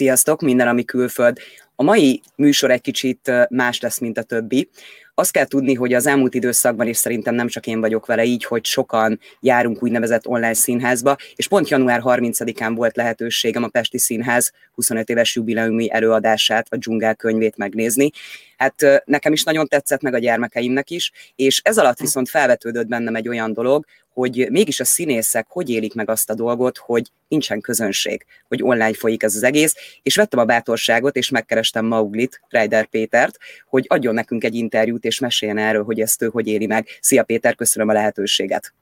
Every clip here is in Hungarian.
Sziasztok, minden, ami külföld. A mai műsor egy kicsit más lesz, mint a többi. Azt kell tudni, hogy az elmúlt időszakban, és szerintem nem csak én vagyok vele így, hogy sokan járunk úgynevezett online színházba, és pont január 30-án volt lehetőségem a Pesti Színház 25 éves jubileumi előadását, a dzsungel könyvét megnézni. Hát nekem is nagyon tetszett, meg a gyermekeimnek is, és ez alatt viszont felvetődött bennem egy olyan dolog, hogy mégis a színészek hogy élik meg azt a dolgot, hogy nincsen közönség, hogy online folyik ez az egész, és vettem a bátorságot, és megkerestem Mauglit, Reider Pétert, hogy adjon nekünk egy interjút, és meséljen erről, hogy ezt ő hogy éli meg. Szia Péter, köszönöm a lehetőséget.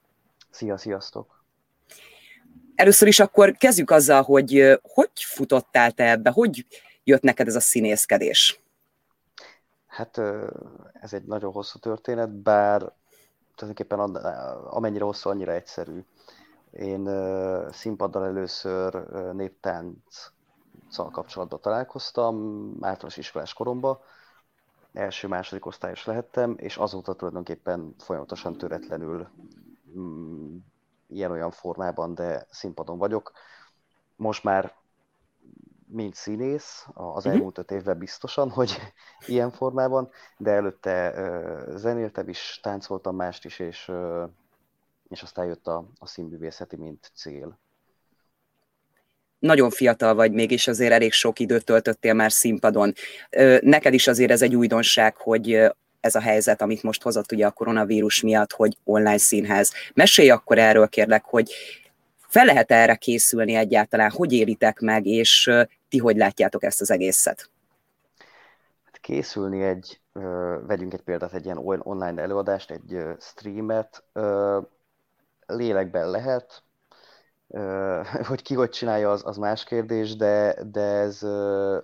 Szia, sziasztok! Először is akkor kezdjük azzal, hogy hogy futottál te ebbe, hogy jött neked ez a színészkedés? Hát ez egy nagyon hosszú történet, bár tulajdonképpen amennyire hosszú, annyira egyszerű. Én színpaddal először néptánccal kapcsolatban találkoztam, általános iskolás koromban, első-második osztályos lehettem, és azóta tulajdonképpen folyamatosan töretlenül mm, ilyen-olyan formában, de színpadon vagyok. Most már mint színész, az uh-huh. elmúlt öt évben biztosan, hogy ilyen formában, de előtte zenéltem is, táncoltam mást is, és, és aztán jött a, a színművészeti, mint cél. Nagyon fiatal vagy mégis azért elég sok időt töltöttél már színpadon. Neked is azért ez egy újdonság, hogy ez a helyzet, amit most hozott ugye a koronavírus miatt, hogy online színház. Mesélj akkor erről kérlek, hogy fel lehet erre készülni egyáltalán, hogy éritek meg, és ti hogy látjátok ezt az egészet? Hát készülni egy, vegyünk egy példát, egy ilyen online előadást, egy streamet, lélekben lehet, hogy ki hogy csinálja, az, az más kérdés, de, de ez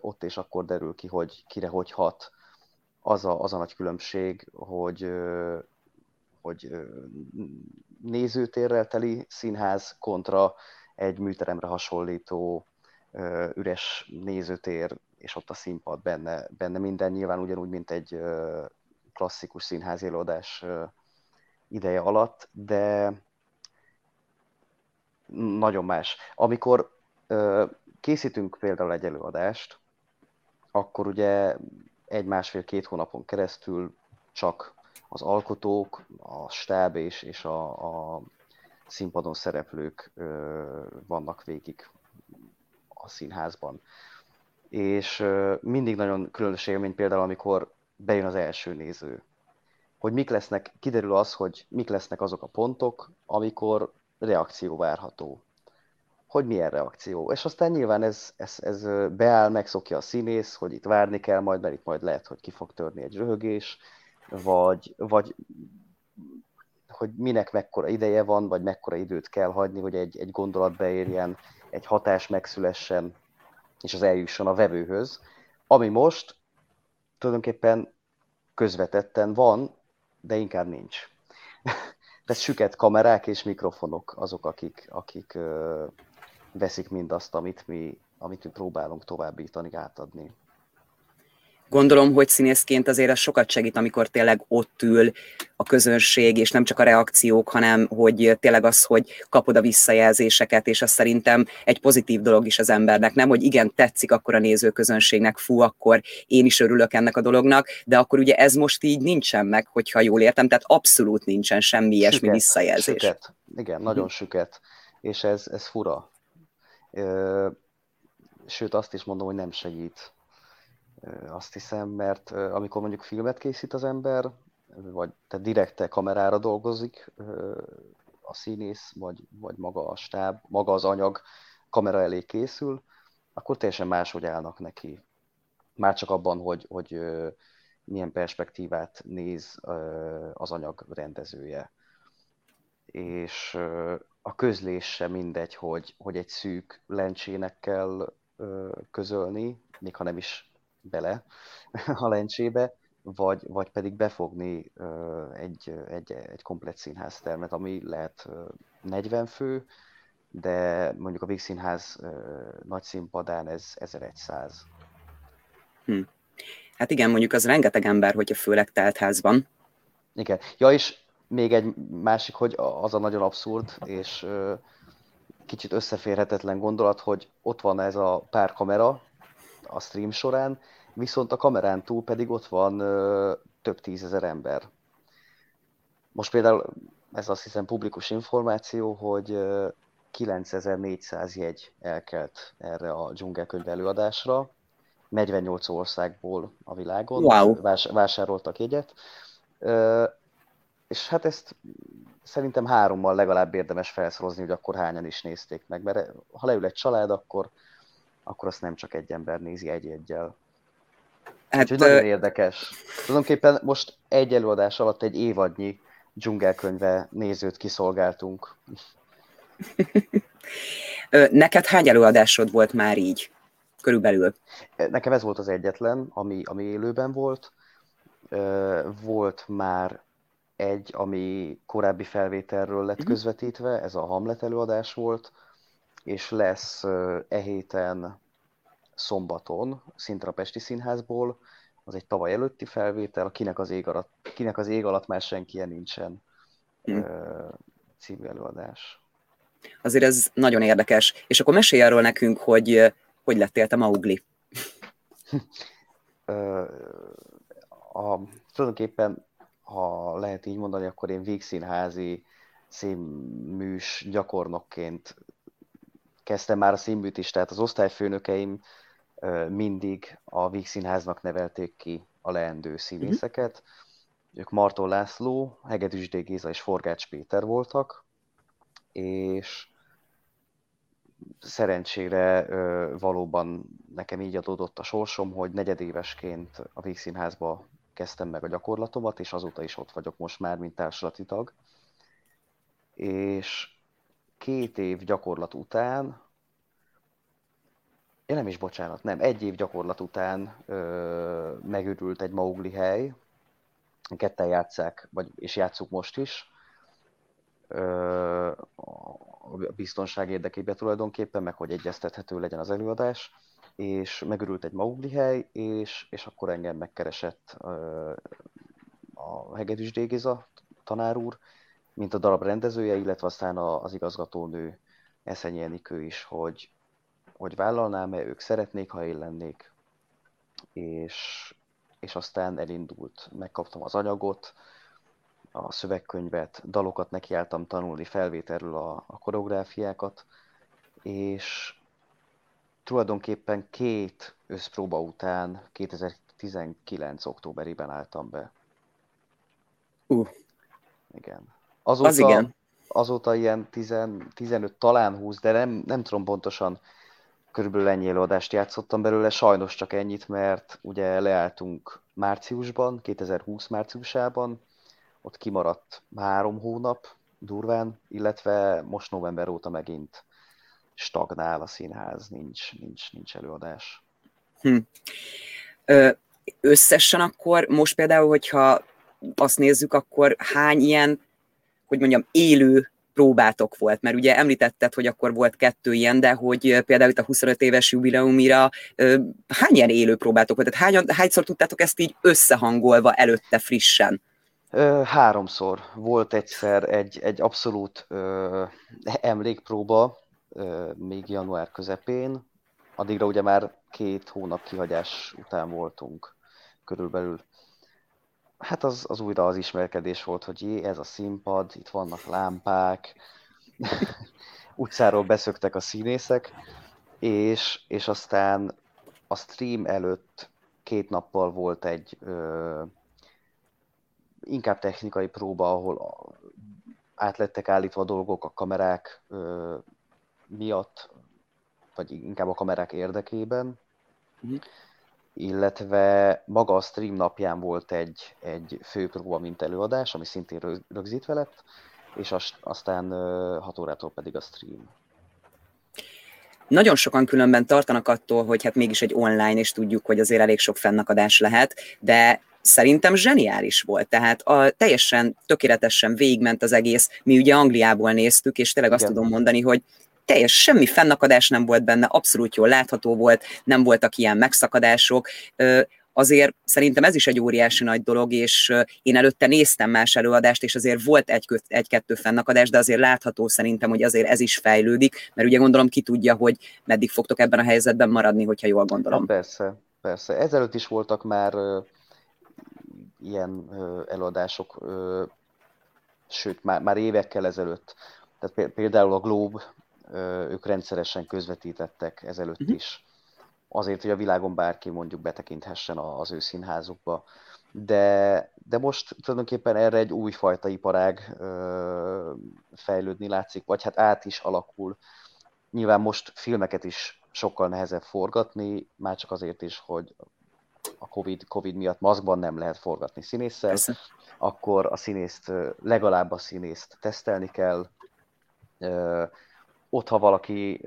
ott és akkor derül ki, hogy kire hogy hat. Az a, az a nagy különbség, hogy, hogy nézőtérrel teli színház kontra egy műteremre hasonlító üres nézőtér, és ott a színpad benne, benne minden, nyilván ugyanúgy, mint egy klasszikus színházi előadás ideje alatt, de nagyon más. Amikor készítünk például egy előadást, akkor ugye egy-másfél-két hónapon keresztül csak az alkotók, a stáb és, és a, a színpadon szereplők ö, vannak végig a színházban. És mindig nagyon különös élmény például, amikor bejön az első néző. Hogy mik lesznek, kiderül az, hogy mik lesznek azok a pontok, amikor reakció várható. Hogy milyen reakció. És aztán nyilván ez, ez, ez beáll, megszokja a színész, hogy itt várni kell majd, mert itt majd lehet, hogy ki fog törni egy röhögés, vagy, vagy hogy minek mekkora ideje van, vagy mekkora időt kell hagyni, hogy egy, egy gondolat beérjen, egy hatás megszülessen, és az eljusson a vevőhöz. Ami most tulajdonképpen közvetetten van, de inkább nincs. Tehát süket kamerák és mikrofonok azok, akik, akik ö, veszik mindazt, amit mi, amit mi próbálunk továbbítani, átadni. Gondolom, hogy színészként azért ez sokat segít, amikor tényleg ott ül a közönség, és nem csak a reakciók, hanem hogy tényleg az, hogy kapod a visszajelzéseket, és az szerintem egy pozitív dolog is az embernek, nem, hogy igen, tetszik akkor a nézőközönségnek, fú, akkor én is örülök ennek a dolognak, de akkor ugye ez most így nincsen meg, hogyha jól értem, tehát abszolút nincsen semmi ilyesmi süket, visszajelzés. Süket. Igen, nagyon hm. süket, és ez, ez fura. Sőt, azt is mondom, hogy nem segít azt hiszem, mert amikor mondjuk filmet készít az ember, vagy tehát direkte kamerára dolgozik a színész, vagy, vagy maga a stáb, maga az anyag kamera elé készül, akkor teljesen máshogy állnak neki. Már csak abban, hogy, hogy milyen perspektívát néz az anyag rendezője. És a közlés sem mindegy, hogy, hogy egy szűk lencsének kell közölni, még ha nem is bele a lencsébe, vagy, vagy pedig befogni egy, egy, egy komplet színháztermet, ami lehet 40 fő, de mondjuk a Vígszínház nagy színpadán ez 1100. Hm. Hát igen, mondjuk az rengeteg ember, hogyha főleg házban. Igen. Ja, és még egy másik, hogy az a nagyon abszurd, és kicsit összeférhetetlen gondolat, hogy ott van ez a pár kamera, a stream során, viszont a kamerán túl pedig ott van ö, több tízezer ember. Most például ez azt hiszem publikus információ, hogy 9400 jegy elkelt erre a dzsungelkönyv előadásra, 48 országból a világon wow. vás- vásároltak jegyet, és hát ezt szerintem hárommal legalább érdemes felszorozni, hogy akkor hányan is nézték meg, mert ha leül egy család, akkor, akkor azt nem csak egy ember nézi egy-egyel. Hát, Úgyhogy nagyon érdekes. Tulajdonképpen most egy előadás alatt egy évadnyi dzsungelkönyve nézőt kiszolgáltunk. Neked hány előadásod volt már így? Körülbelül. Nekem ez volt az egyetlen, ami, ami élőben volt. Volt már egy, ami korábbi felvételről lett mhm. közvetítve, ez a Hamlet előadás volt, és lesz e héten szombaton, Szintra Pesti Színházból, az egy tavaly előtti felvétel, kinek az ég alatt, kinek az ég alatt már senki nincsen mm. című előadás. Azért ez nagyon érdekes. És akkor mesélj arról nekünk, hogy hogy lettél te Maugli? a, tulajdonképpen, ha lehet így mondani, akkor én végszínházi színműs gyakornokként kezdtem már a színműt is, tehát az osztályfőnökeim mindig a Víg Színháznak nevelték ki a leendő színészeket. Uh-huh. Ők Marton László, Hegedűs Géza és Forgács Péter voltak, és szerencsére valóban nekem így adódott a sorsom, hogy negyedévesként a Vígszínházba kezdtem meg a gyakorlatomat, és azóta is ott vagyok most már, mint társulati tag. És két év gyakorlat után Ja, nem is bocsánat, nem. Egy év gyakorlat után ö, megürült egy Maugli hely. Ketten játszák, vagy, és játszuk most is. Ö, a biztonság érdekében tulajdonképpen, meg hogy egyeztethető legyen az előadás. És megürült egy Maugli hely, és, és akkor engem megkeresett ö, a Hegedűs Dégiza tanár úr, mint a darab rendezője, illetve aztán az igazgatónő Eszenyi Enikő is, hogy, hogy vállalnám-e, ők szeretnék, ha én lennék, és, és aztán elindult. Megkaptam az anyagot, a szövegkönyvet, dalokat nekiálltam tanulni, felvételről a, a koreográfiákat, és tulajdonképpen két összpróba után 2019. októberében álltam be. Uh. Igen. Azóta, az igen. Azóta ilyen 10, 15, talán 20, de nem, nem tudom pontosan körülbelül ennyi előadást játszottam belőle, sajnos csak ennyit, mert ugye leálltunk márciusban, 2020 márciusában, ott kimaradt három hónap durván, illetve most november óta megint stagnál a színház, nincs, nincs, nincs előadás. Hm. Ö, összesen akkor most például, hogyha azt nézzük, akkor hány ilyen, hogy mondjam, élő próbátok volt, mert ugye említetted, hogy akkor volt kettő ilyen, de hogy például itt a 25 éves jubileumira hány ilyen élő próbátok volt? Tehát hány, hányszor tudtátok ezt így összehangolva előtte frissen? Háromszor. Volt egyszer egy, egy abszolút ö, emlékpróba, ö, még január közepén, addigra ugye már két hónap kihagyás után voltunk körülbelül hát az, az újra az ismerkedés volt, hogy jé, ez a színpad, itt vannak lámpák, utcáról beszöktek a színészek, és, és aztán a stream előtt két nappal volt egy ö, inkább technikai próba, ahol át lettek állítva dolgok a kamerák ö, miatt, vagy inkább a kamerák érdekében. Mm illetve maga a stream napján volt egy, egy főpróba, mint előadás, ami szintén rögzítve lett, és aztán 6 órától pedig a stream. Nagyon sokan különben tartanak attól, hogy hát mégis egy online, és tudjuk, hogy azért elég sok fennakadás lehet, de szerintem zseniális volt. Tehát a, teljesen tökéletesen végigment az egész. Mi ugye Angliából néztük, és tényleg Igen. azt tudom mondani, hogy teljes semmi fennakadás nem volt benne, abszolút jól látható volt, nem voltak ilyen megszakadások. azért szerintem ez is egy óriási nagy dolog, és én előtte néztem más előadást, és azért volt egy, egy-kettő fennakadás, de azért látható szerintem, hogy azért ez is fejlődik, mert ugye gondolom ki tudja, hogy meddig fogtok ebben a helyzetben maradni, hogyha jól gondolom. Hát persze, persze. Ezelőtt is voltak már ilyen előadások, sőt, már, már évekkel ezelőtt. Tehát például a Globe, ők rendszeresen közvetítettek ezelőtt uh-huh. is azért, hogy a világon bárki mondjuk betekinthessen az ő színházukba. De, de most tulajdonképpen erre egy újfajta iparág ö, fejlődni látszik, vagy hát át is alakul. Nyilván most filmeket is sokkal nehezebb forgatni, már csak azért is, hogy a COVID, COVID miatt maszkban nem lehet forgatni színésszel, Persze. akkor a színészt, legalább a színészt tesztelni kell. Ott, ha valaki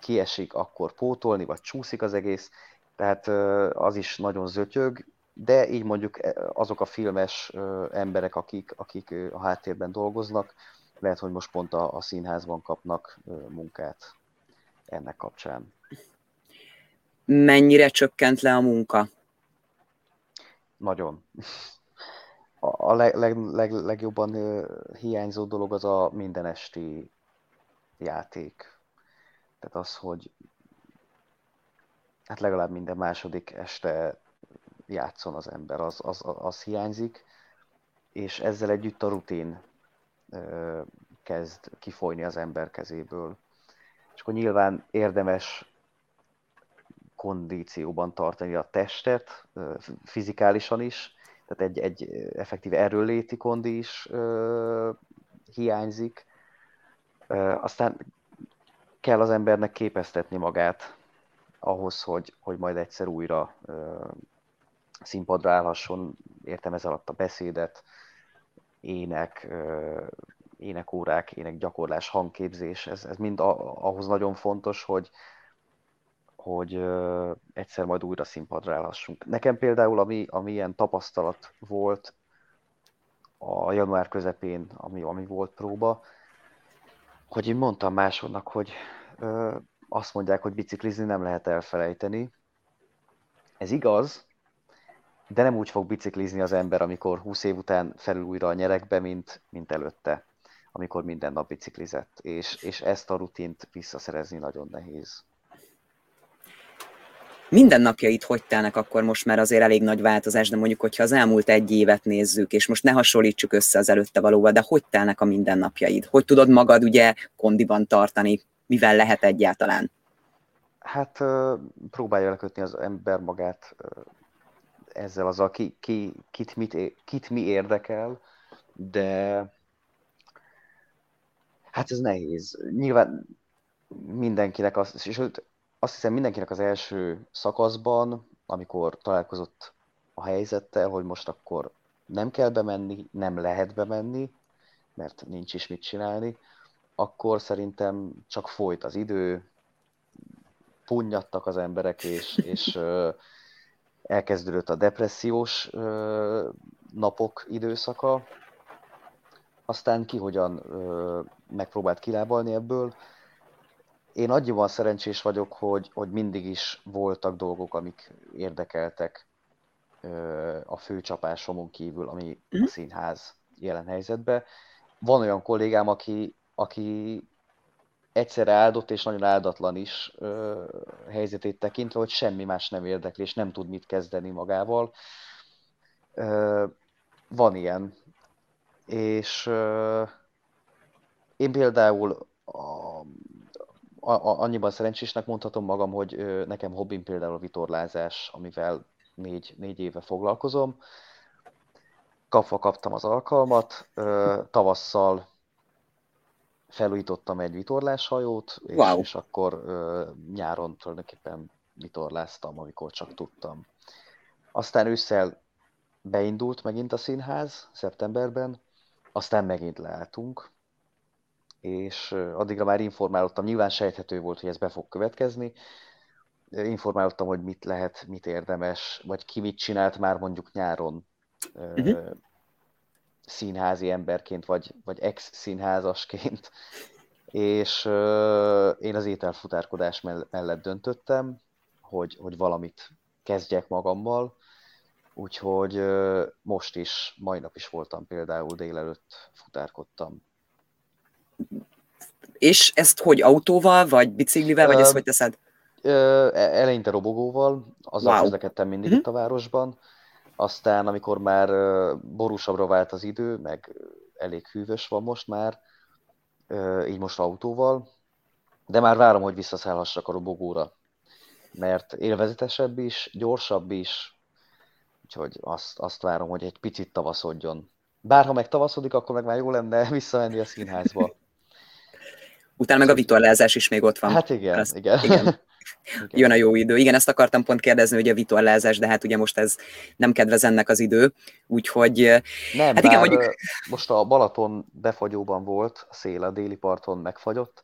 kiesik, akkor pótolni, vagy csúszik az egész, tehát az is nagyon zötyög, de így mondjuk azok a filmes emberek, akik, akik a háttérben dolgoznak, lehet, hogy most pont a, a színházban kapnak munkát ennek kapcsán. Mennyire csökkent le a munka? Nagyon. A leg, leg, leg, legjobban hiányzó dolog az a minden esti játék. Tehát az, hogy hát legalább minden második este játszon az ember, az, az, az hiányzik, és ezzel együtt a rutin ö, kezd kifolyni az ember kezéből. És akkor nyilván érdemes kondícióban tartani a testet, fizikálisan is, tehát egy, egy effektív erőléti kondi is ö, hiányzik. Aztán kell az embernek képeztetni magát ahhoz, hogy, hogy majd egyszer újra színpadra állhasson, értem ez alatt a beszédet, ének, énekórák, énekgyakorlás, hangképzés, ez, ez mind a, ahhoz nagyon fontos, hogy, hogy egyszer majd újra színpadra állhassunk. Nekem például, ami, ami ilyen tapasztalat volt a január közepén, ami, ami volt próba, hogy én mondtam másodnak, hogy ö, azt mondják, hogy biciklizni nem lehet elfelejteni. Ez igaz, de nem úgy fog biciklizni az ember, amikor 20 év után felül újra a nyerekbe, mint, mint előtte, amikor minden nap biciklizett. És, és ezt a rutint visszaszerezni nagyon nehéz mindennapjait hogy telnek akkor most már azért elég nagy változás, de mondjuk, hogyha az elmúlt egy évet nézzük, és most ne hasonlítsuk össze az előtte valóval, de hogy telnek a mindennapjaid? Hogy tudod magad ugye kondiban tartani? Mivel lehet egyáltalán? Hát próbálja lekötni az ember magát ezzel azzal, ki, ki, kit, mit, kit mi érdekel, de hát ez nehéz. Nyilván mindenkinek az, és azt hiszem mindenkinek az első szakaszban, amikor találkozott a helyzettel, hogy most akkor nem kell bemenni, nem lehet bemenni, mert nincs is mit csinálni, akkor szerintem csak folyt az idő, punnyadtak az emberek, és, és elkezdődött a depressziós napok időszaka. Aztán ki hogyan megpróbált kilábalni ebből, én annyiban szerencsés vagyok, hogy, hogy mindig is voltak dolgok, amik érdekeltek a főcsapásomon kívül, ami a mhm. színház jelen helyzetben. Van olyan kollégám, aki, aki egyszerre áldott és nagyon áldatlan is ö, helyzetét tekintve, hogy semmi más nem érdekli, és nem tud mit kezdeni magával. Ö, van ilyen. És ö, én például a, annyiban szerencsésnek mondhatom magam, hogy nekem hobbim például a vitorlázás, amivel négy, négy éve foglalkozom. Kapva kaptam az alkalmat, tavasszal felújítottam egy vitorláshajót, és, wow. és akkor nyáron tulajdonképpen vitorláztam, amikor csak tudtam. Aztán ősszel beindult megint a színház, szeptemberben, aztán megint leálltunk, és addigra már informálódtam, nyilván sejthető volt, hogy ez be fog következni, informálódtam, hogy mit lehet, mit érdemes, vagy ki mit csinált már mondjuk nyáron uh-huh. színházi emberként, vagy, vagy ex-színházasként, és én az ételfutárkodás mellett döntöttem, hogy, hogy valamit kezdjek magammal, úgyhogy most is, mai nap is voltam például délelőtt, futárkodtam. És ezt hogy autóval, vagy biciklivel, vagy uh, ezt hogy teszed? Uh, eleinte robogóval, azzal wow. közlekedtem mindig uh-huh. itt a városban, aztán amikor már borúsabbra vált az idő, meg elég hűvös van most már, így most autóval, de már várom, hogy visszaszállhassak a robogóra, mert élvezetesebb is, gyorsabb is, úgyhogy azt, azt várom, hogy egy picit tavaszodjon. Bár ha meg tavaszodik, akkor meg már jó lenne visszamenni a színházba. Utána meg a vitorlázás is még ott van. Hát igen, Ezt, igen. igen. Igen. Jön a jó idő. Igen, ezt akartam pont kérdezni, hogy a vitorlázás, de hát ugye most ez nem kedvez ennek az idő, úgyhogy... Nem, hát igen, mondjuk... most a Balaton befagyóban volt, a szél a déli parton megfagyott,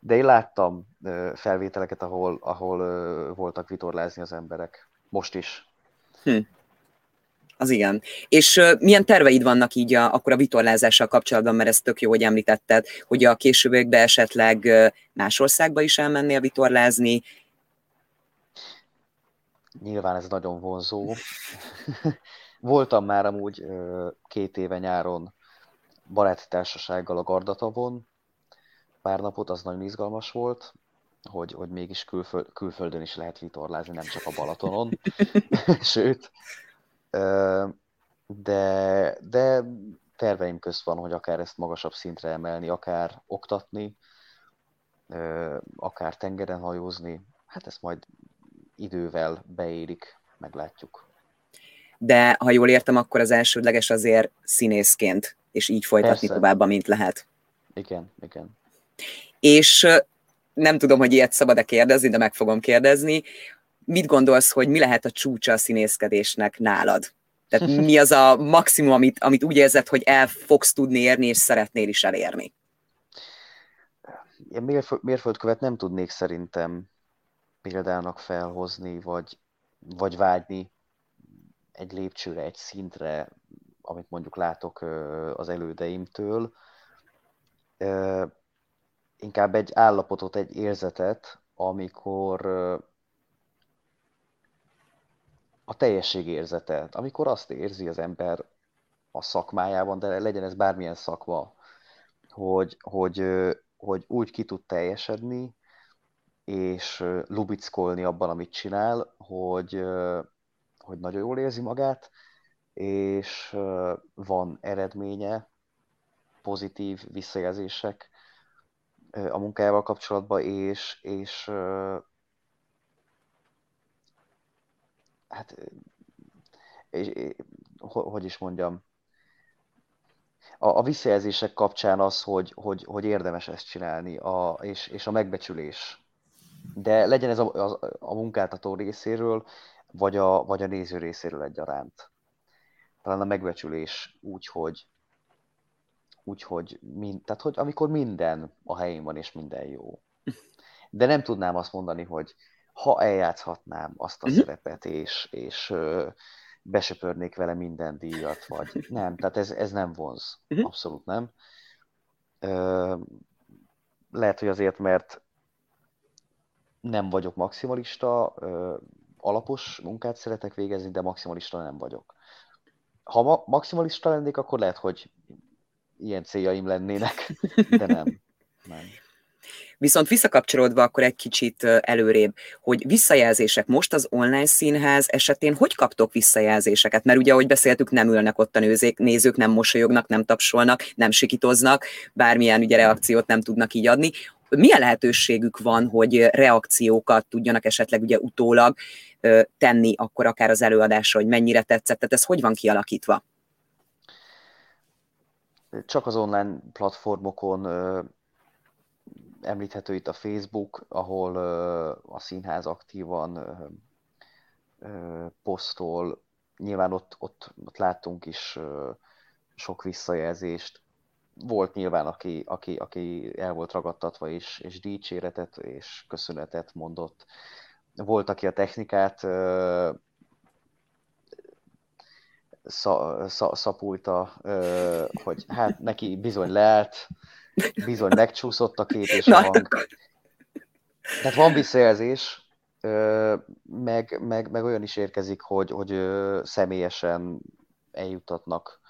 de én láttam felvételeket, ahol, ahol voltak vitorlázni az emberek. Most is. Hm. Az igen. És uh, milyen terveid vannak így a, akkor a vitorlázással kapcsolatban, mert ez tök jó, hogy említetted, hogy a későbbiekben esetleg uh, más országba is elmennél vitorlázni. Nyilván ez nagyon vonzó. Voltam már amúgy uh, két éve nyáron baráti társasággal a Gardatavon, pár napot, az nagyon izgalmas volt, hogy, hogy mégis külföld, külföldön is lehet vitorlázni, nem csak a Balatonon. Sőt, de, de terveim közt van, hogy akár ezt magasabb szintre emelni, akár oktatni, akár tengeren hajózni, hát ezt majd idővel beérik, meglátjuk. De ha jól értem, akkor az elsődleges azért színészként, és így folytatni Persze. tovább, amint lehet. Igen, igen. És nem tudom, hogy ilyet szabad-e kérdezni, de meg fogom kérdezni mit gondolsz, hogy mi lehet a csúcsa a színészkedésnek nálad? Tehát mi az a maximum, amit, amit úgy érzed, hogy el fogsz tudni érni, és szeretnél is elérni? Ilyen mérföld, mérföldkövet nem tudnék szerintem példának felhozni, vagy, vagy vágyni egy lépcsőre, egy szintre, amit mondjuk látok az elődeimtől. Inkább egy állapotot, egy érzetet, amikor a teljesség érzete, amikor azt érzi az ember a szakmájában, de legyen ez bármilyen szakma, hogy, hogy, hogy úgy ki tud teljesedni, és lubickolni abban, amit csinál, hogy, hogy nagyon jól érzi magát, és van eredménye, pozitív visszajelzések a munkájával kapcsolatban, és, és hát, és, és, hogy is mondjam, a, a visszajelzések kapcsán az, hogy, hogy, hogy érdemes ezt csinálni, a, és, és a megbecsülés. De legyen ez a, a, a munkáltató részéről, vagy a, vagy a néző részéről egyaránt. Talán a megbecsülés úgy, hogy, úgy, hogy, mind, tehát, hogy amikor minden a helyén van, és minden jó. De nem tudnám azt mondani, hogy, ha eljátszhatnám azt a uh-huh. szerepet, és, és besöpörnék vele minden díjat, vagy nem, tehát ez, ez nem vonz, uh-huh. abszolút nem. Ö, lehet, hogy azért, mert nem vagyok maximalista, ö, alapos munkát szeretek végezni, de maximalista nem vagyok. Ha ma- maximalista lennék, akkor lehet, hogy ilyen céljaim lennének, de nem. nem. Viszont visszakapcsolódva akkor egy kicsit előrébb, hogy visszajelzések most az online színház esetén hogy kaptok visszajelzéseket? Mert ugye, ahogy beszéltük, nem ülnek ott a nőzék, nézők, nem mosolyognak, nem tapsolnak, nem sikítoznak, bármilyen ugye reakciót nem tudnak így adni. Milyen lehetőségük van, hogy reakciókat tudjanak esetleg ugye utólag tenni akkor akár az előadásra, hogy mennyire tetszett? Tehát ez hogy van kialakítva? Csak az online platformokon említhető itt a Facebook, ahol a színház aktívan posztol. Nyilván ott, ott, ott láttunk is sok visszajelzést. Volt nyilván, aki, aki, aki el volt ragadtatva és, és dicséretet és köszönetet mondott. Volt, aki a technikát szapulta, hogy hát neki bizony lehet, Bizony, megcsúszott a kép és a hang. Tehát van visszajelzés, meg, meg, meg olyan is érkezik, hogy, hogy személyesen eljutatnak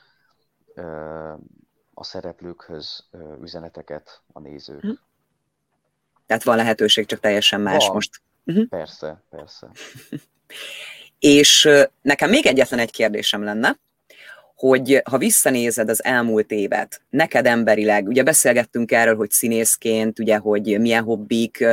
a szereplőkhöz üzeneteket a nézők. Hm. Tehát van lehetőség, csak teljesen más van. most. Uh-huh. Persze, persze. És nekem még egyetlen egy kérdésem lenne, hogy ha visszanézed az elmúlt évet, neked emberileg, ugye beszélgettünk erről, hogy színészként, ugye, hogy milyen hobbik,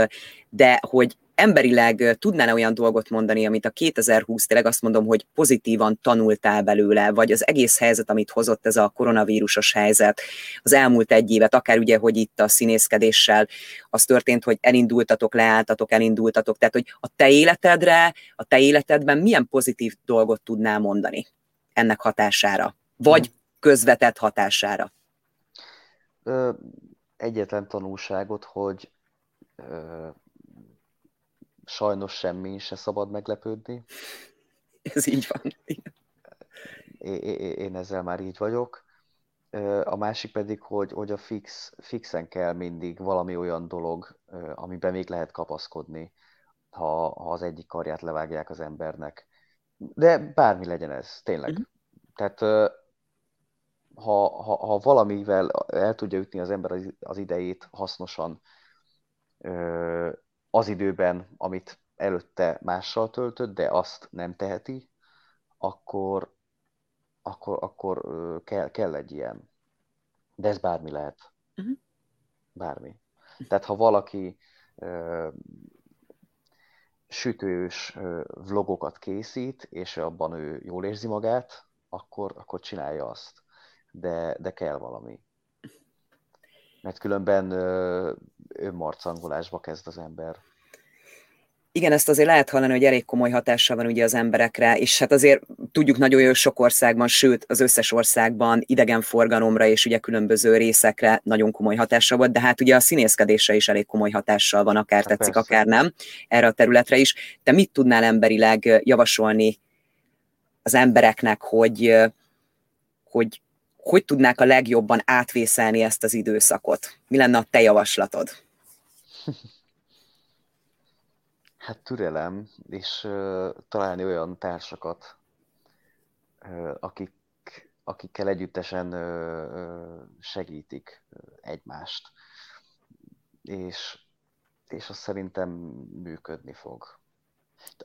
de hogy emberileg tudnál olyan dolgot mondani, amit a 2020 tényleg azt mondom, hogy pozitívan tanultál belőle, vagy az egész helyzet, amit hozott ez a koronavírusos helyzet, az elmúlt egy évet, akár ugye, hogy itt a színészkedéssel az történt, hogy elindultatok, leálltatok, elindultatok, tehát hogy a te életedre, a te életedben milyen pozitív dolgot tudnál mondani ennek hatására, vagy hmm. közvetett hatására? Egyetlen tanulságot, hogy sajnos semmi se szabad meglepődni. Ez így van. Én ezzel már így vagyok. A másik pedig, hogy, hogy a fix, fixen kell mindig valami olyan dolog, amiben még lehet kapaszkodni, ha, ha az egyik karját levágják az embernek. De bármi legyen ez, tényleg. Uh-huh. Tehát ha, ha, ha valamivel el tudja ütni az ember az, idejét hasznosan, az időben, amit előtte mással töltött, de azt nem teheti, akkor, akkor, akkor kell, kell egy ilyen. De ez bármi lehet. Uh-huh. Bármi. Tehát ha valaki sütős vlogokat készít, és abban ő jól érzi magát, akkor, akkor csinálja azt. De, de kell valami. Mert különben önmarcangolásba kezd az ember. Igen, ezt azért lehet hallani, hogy elég komoly hatással van ugye az emberekre, és hát azért tudjuk nagyon jó sok országban, sőt az összes országban idegenforgalomra és ugye különböző részekre nagyon komoly hatással volt, de hát ugye a színészkedésre is elég komoly hatással van, akár hát tetszik, persze. akár nem, erre a területre is. Te mit tudnál emberileg javasolni az embereknek, hogy, hogy hogy tudnák a legjobban átvészelni ezt az időszakot? Mi lenne a te javaslatod? Hát türelem, és uh, találni olyan társakat, uh, akik, akikkel együttesen uh, segítik egymást. És, és az szerintem működni fog.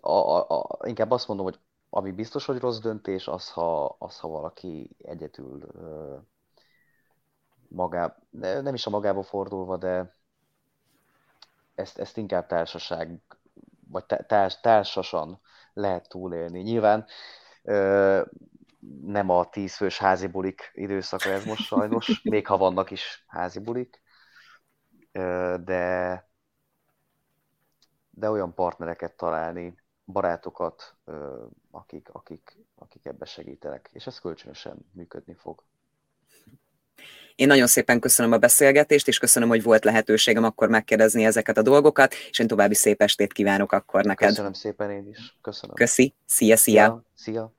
A, a, a, inkább azt mondom, hogy ami biztos, hogy rossz döntés, az, ha, az, ha valaki egyedül magá, nem is a magába fordulva, de ezt, ezt inkább társaság, vagy társ, társasan lehet túlélni. Nyilván nem a tízfős házi bulik időszaka ez most sajnos, még ha vannak is házi bulik, de, de olyan partnereket találni, barátokat, akik, akik, akik ebbe segítenek, és ez kölcsönösen működni fog. Én nagyon szépen köszönöm a beszélgetést, és köszönöm, hogy volt lehetőségem akkor megkérdezni ezeket a dolgokat, és én további szép estét kívánok akkor neked. Köszönöm szépen én is. Köszönöm. Köszi. Szia, szia. Szia. szia.